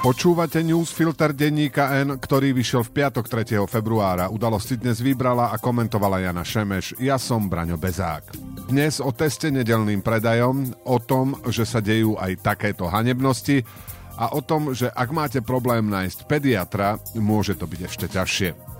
Počúvate newsfilter denníka N, ktorý vyšiel v piatok 3. februára. Udalosti dnes vybrala a komentovala Jana Šemeš. Ja som Braňo Bezák. Dnes o teste nedelným predajom, o tom, že sa dejú aj takéto hanebnosti a o tom, že ak máte problém nájsť pediatra, môže to byť ešte ťažšie.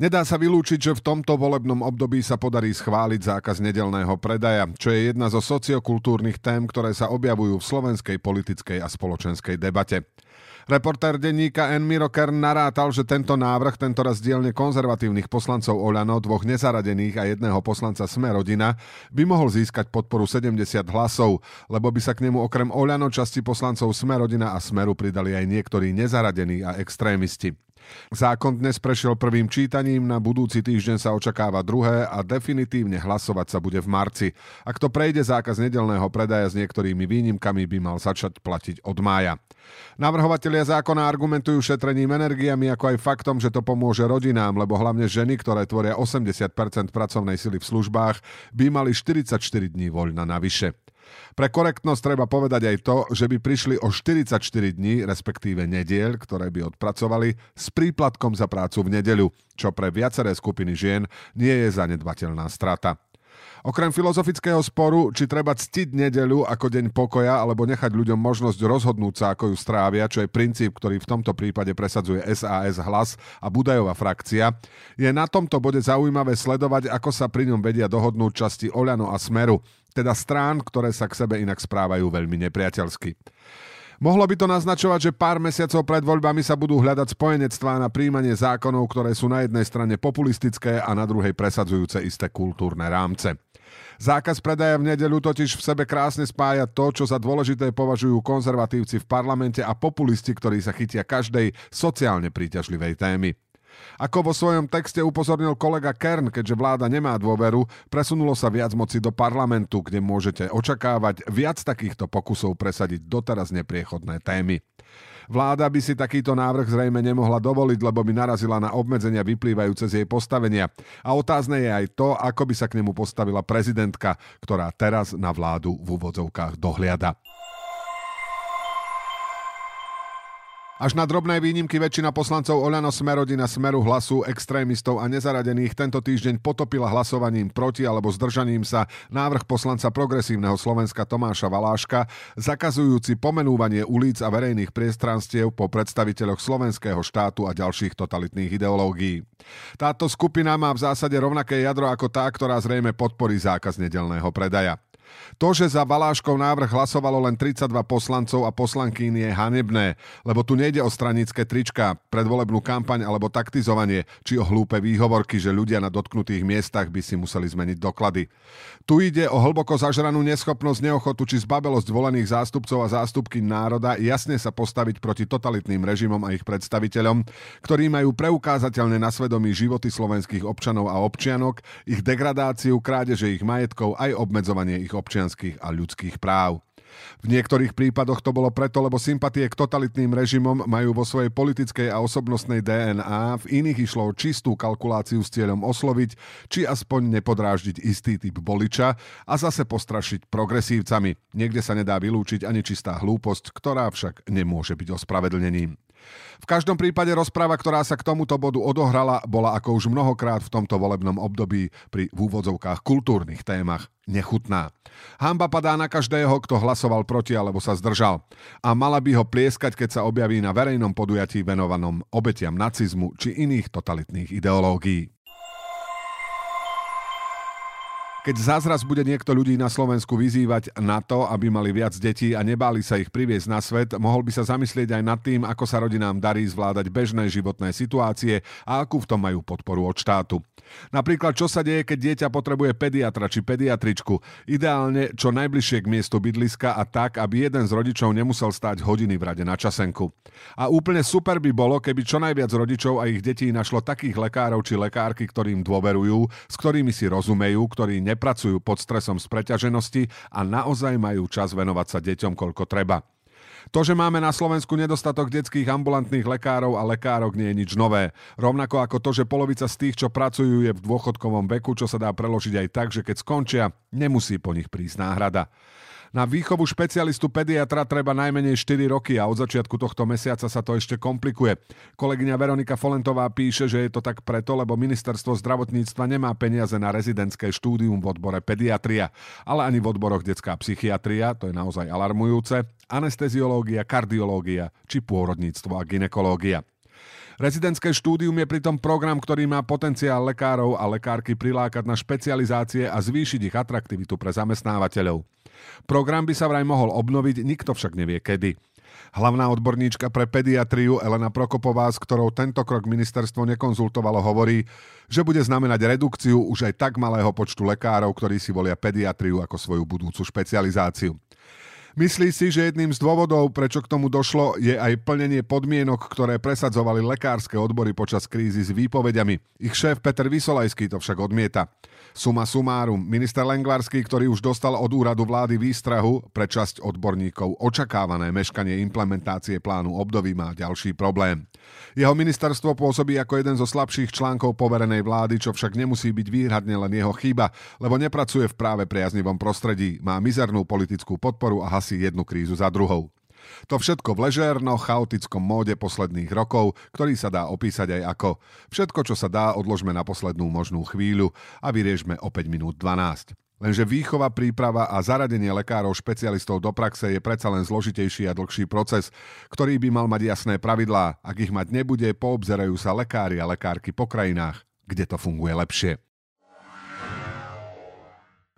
Nedá sa vylúčiť, že v tomto volebnom období sa podarí schváliť zákaz nedelného predaja, čo je jedna zo sociokultúrnych tém, ktoré sa objavujú v slovenskej politickej a spoločenskej debate. Reportér denníka N. Miro Kern narátal, že tento návrh, tento raz dielne konzervatívnych poslancov Oľano, dvoch nezaradených a jedného poslanca Sme rodina, by mohol získať podporu 70 hlasov, lebo by sa k nemu okrem Oľano časti poslancov Sme rodina a Smeru pridali aj niektorí nezaradení a extrémisti. Zákon dnes prešiel prvým čítaním, na budúci týždeň sa očakáva druhé a definitívne hlasovať sa bude v marci. Ak to prejde, zákaz nedelného predaja s niektorými výnimkami by mal začať platiť od mája. Navrhovatelia zákona argumentujú šetrením energiami ako aj faktom, že to pomôže rodinám, lebo hlavne ženy, ktoré tvoria 80% pracovnej sily v službách, by mali 44 dní voľna navyše. Pre korektnosť treba povedať aj to, že by prišli o 44 dní, respektíve nediel, ktoré by odpracovali, s príplatkom za prácu v nedeľu, čo pre viaceré skupiny žien nie je zanedbateľná strata. Okrem filozofického sporu, či treba ctiť nedeľu ako deň pokoja alebo nechať ľuďom možnosť rozhodnúť sa, ako ju strávia, čo je princíp, ktorý v tomto prípade presadzuje SAS hlas a Budajová frakcia, je na tomto bode zaujímavé sledovať, ako sa pri ňom vedia dohodnúť časti Oľano a Smeru, teda strán, ktoré sa k sebe inak správajú veľmi nepriateľsky. Mohlo by to naznačovať, že pár mesiacov pred voľbami sa budú hľadať spojenectvá na príjmanie zákonov, ktoré sú na jednej strane populistické a na druhej presadzujúce isté kultúrne rámce. Zákaz predaja v nedelu totiž v sebe krásne spája to, čo za dôležité považujú konzervatívci v parlamente a populisti, ktorí sa chytia každej sociálne príťažlivej témy. Ako vo svojom texte upozornil kolega Kern, keďže vláda nemá dôveru, presunulo sa viac moci do parlamentu, kde môžete očakávať viac takýchto pokusov presadiť doteraz nepriechodné témy. Vláda by si takýto návrh zrejme nemohla dovoliť, lebo by narazila na obmedzenia vyplývajúce z jej postavenia. A otázne je aj to, ako by sa k nemu postavila prezidentka, ktorá teraz na vládu v úvodzovkách dohliada. Až na drobné výnimky väčšina poslancov Oľano Smerodina Smeru hlasu extrémistov a nezaradených tento týždeň potopila hlasovaním proti alebo zdržaním sa návrh poslanca progresívneho Slovenska Tomáša Valáška, zakazujúci pomenúvanie ulic a verejných priestranstiev po predstaviteľoch slovenského štátu a ďalších totalitných ideológií. Táto skupina má v zásade rovnaké jadro ako tá, ktorá zrejme podporí zákaz nedelného predaja. To, že za Valáškov návrh hlasovalo len 32 poslancov a poslankín je hanebné, lebo tu nejde o stranické trička, predvolebnú kampaň alebo taktizovanie, či o hlúpe výhovorky, že ľudia na dotknutých miestach by si museli zmeniť doklady. Tu ide o hlboko zažranú neschopnosť, neochotu či zbabelosť volených zástupcov a zástupky národa jasne sa postaviť proti totalitným režimom a ich predstaviteľom, ktorí majú preukázateľne na svedomí životy slovenských občanov a občianok, ich degradáciu, krádeže ich majetkov aj obmedzovanie ich občianských a ľudských práv. V niektorých prípadoch to bolo preto, lebo sympatie k totalitným režimom majú vo svojej politickej a osobnostnej DNA, v iných išlo o čistú kalkuláciu s cieľom osloviť, či aspoň nepodráždiť istý typ boliča a zase postrašiť progresívcami. Niekde sa nedá vylúčiť ani čistá hlúposť, ktorá však nemôže byť ospravedlnením. V každom prípade rozpráva, ktorá sa k tomuto bodu odohrala, bola ako už mnohokrát v tomto volebnom období pri v úvodzovkách kultúrnych témach nechutná. Hamba padá na každého, kto hlasoval proti alebo sa zdržal. A mala by ho plieskať, keď sa objaví na verejnom podujatí venovanom obetiam nacizmu či iných totalitných ideológií. Keď zázraz bude niekto ľudí na Slovensku vyzývať na to, aby mali viac detí a nebáli sa ich priviesť na svet, mohol by sa zamyslieť aj nad tým, ako sa rodinám darí zvládať bežné životné situácie a akú v tom majú podporu od štátu. Napríklad, čo sa deje, keď dieťa potrebuje pediatra či pediatričku. Ideálne čo najbližšie k miestu bydliska a tak, aby jeden z rodičov nemusel stáť hodiny v rade na časenku. A úplne super by bolo, keby čo najviac rodičov a ich detí našlo takých lekárov či lekárky, ktorým dôverujú, s ktorými si rozumejú, ktorí nepracujú pod stresom z preťaženosti a naozaj majú čas venovať sa deťom, koľko treba. To, že máme na Slovensku nedostatok detských ambulantných lekárov a lekárok nie je nič nové. Rovnako ako to, že polovica z tých, čo pracujú, je v dôchodkovom veku, čo sa dá preložiť aj tak, že keď skončia, nemusí po nich prísť náhrada. Na výchovu špecialistu pediatra treba najmenej 4 roky a od začiatku tohto mesiaca sa to ešte komplikuje. Kolegyňa Veronika Folentová píše, že je to tak preto, lebo ministerstvo zdravotníctva nemá peniaze na rezidentské štúdium v odbore pediatria, ale ani v odboroch detská psychiatria, to je naozaj alarmujúce, anesteziológia, kardiológia či pôrodníctvo a ginekológia. Rezidentské štúdium je pritom program, ktorý má potenciál lekárov a lekárky prilákať na špecializácie a zvýšiť ich atraktivitu pre zamestnávateľov. Program by sa vraj mohol obnoviť, nikto však nevie kedy. Hlavná odborníčka pre pediatriu Elena Prokopová, s ktorou tento krok ministerstvo nekonzultovalo, hovorí, že bude znamenať redukciu už aj tak malého počtu lekárov, ktorí si volia pediatriu ako svoju budúcu špecializáciu. Myslí si, že jedným z dôvodov, prečo k tomu došlo, je aj plnenie podmienok, ktoré presadzovali lekárske odbory počas krízy s výpovediami. Ich šéf Peter Vysolajský to však odmieta. Suma sumárum, minister Lengvarský, ktorý už dostal od úradu vlády výstrahu pre časť odborníkov očakávané meškanie implementácie plánu období má ďalší problém. Jeho ministerstvo pôsobí ako jeden zo slabších článkov poverenej vlády, čo však nemusí byť výhradne len jeho chyba, lebo nepracuje v práve priaznivom prostredí, má mizernú politickú podporu a hasí jednu krízu za druhou. To všetko v ležérno, chaotickom móde posledných rokov, ktorý sa dá opísať aj ako všetko, čo sa dá, odložme na poslednú možnú chvíľu a vyriežme o 5 minút 12. Lenže výchova, príprava a zaradenie lekárov špecialistov do praxe je predsa len zložitejší a dlhší proces, ktorý by mal mať jasné pravidlá. Ak ich mať nebude, poobzerajú sa lekári a lekárky po krajinách, kde to funguje lepšie.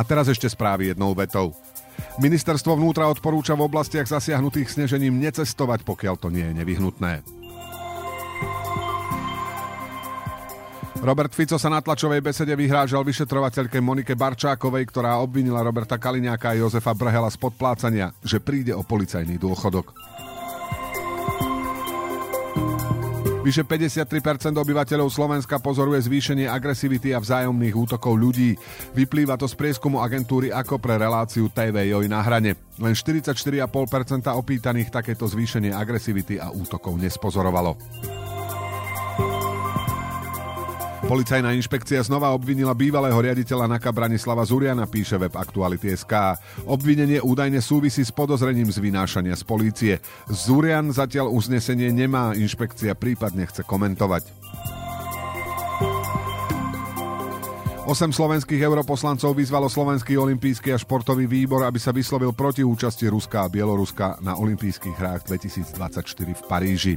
A teraz ešte správy jednou vetou. Ministerstvo vnútra odporúča v oblastiach zasiahnutých snežením necestovať, pokiaľ to nie je nevyhnutné. Robert Fico sa na tlačovej besede vyhrážal vyšetrovateľke Monike Barčákovej, ktorá obvinila Roberta Kaliňáka a Jozefa Brhela z podplácania, že príde o policajný dôchodok. Vyše 53% obyvateľov Slovenska pozoruje zvýšenie agresivity a vzájomných útokov ľudí. Vyplýva to z prieskumu agentúry ako pre reláciu TV na hrane. Len 44,5% opýtaných takéto zvýšenie agresivity a útokov nespozorovalo. Policajná inšpekcia znova obvinila bývalého riaditeľa NAKA Branislava Zuriana, píše web Aktuality.sk. Obvinenie údajne súvisí s podozrením z vynášania z polície. Zurian zatiaľ uznesenie nemá, inšpekcia prípadne chce komentovať. Osem slovenských europoslancov vyzvalo Slovenský olimpijský a športový výbor, aby sa vyslovil proti účasti Ruska a Bieloruska na olympijských hrách 2024 v Paríži.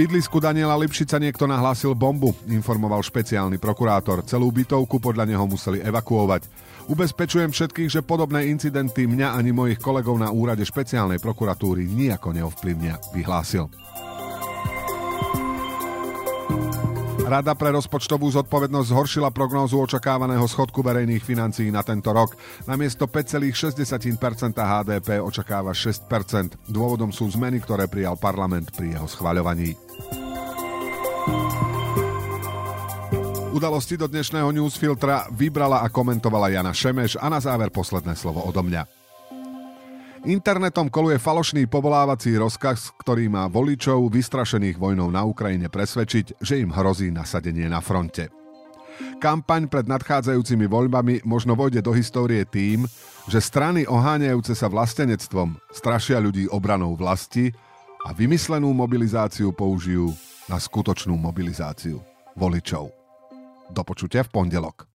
Bydlisku Daniela Lipšica niekto nahlásil bombu, informoval špeciálny prokurátor. Celú bytovku podľa neho museli evakuovať. Ubezpečujem všetkých, že podobné incidenty mňa ani mojich kolegov na úrade špeciálnej prokuratúry nijako neovplyvnia, vyhlásil. Rada pre rozpočtovú zodpovednosť zhoršila prognózu očakávaného schodku verejných financií na tento rok. Namiesto 5,6% HDP očakáva 6%. Dôvodom sú zmeny, ktoré prijal parlament pri jeho schvaľovaní. Udalosti do dnešného newsfiltra vybrala a komentovala Jana Šemeš a na záver posledné slovo odo mňa. Internetom koluje falošný povolávací rozkaz, ktorý má voličov vystrašených vojnou na Ukrajine presvedčiť, že im hrozí nasadenie na fronte. Kampaň pred nadchádzajúcimi voľbami možno vojde do histórie tým, že strany oháňajúce sa vlastenectvom strašia ľudí obranou vlasti a vymyslenú mobilizáciu použijú na skutočnú mobilizáciu voličov. Do počutia v pondelok.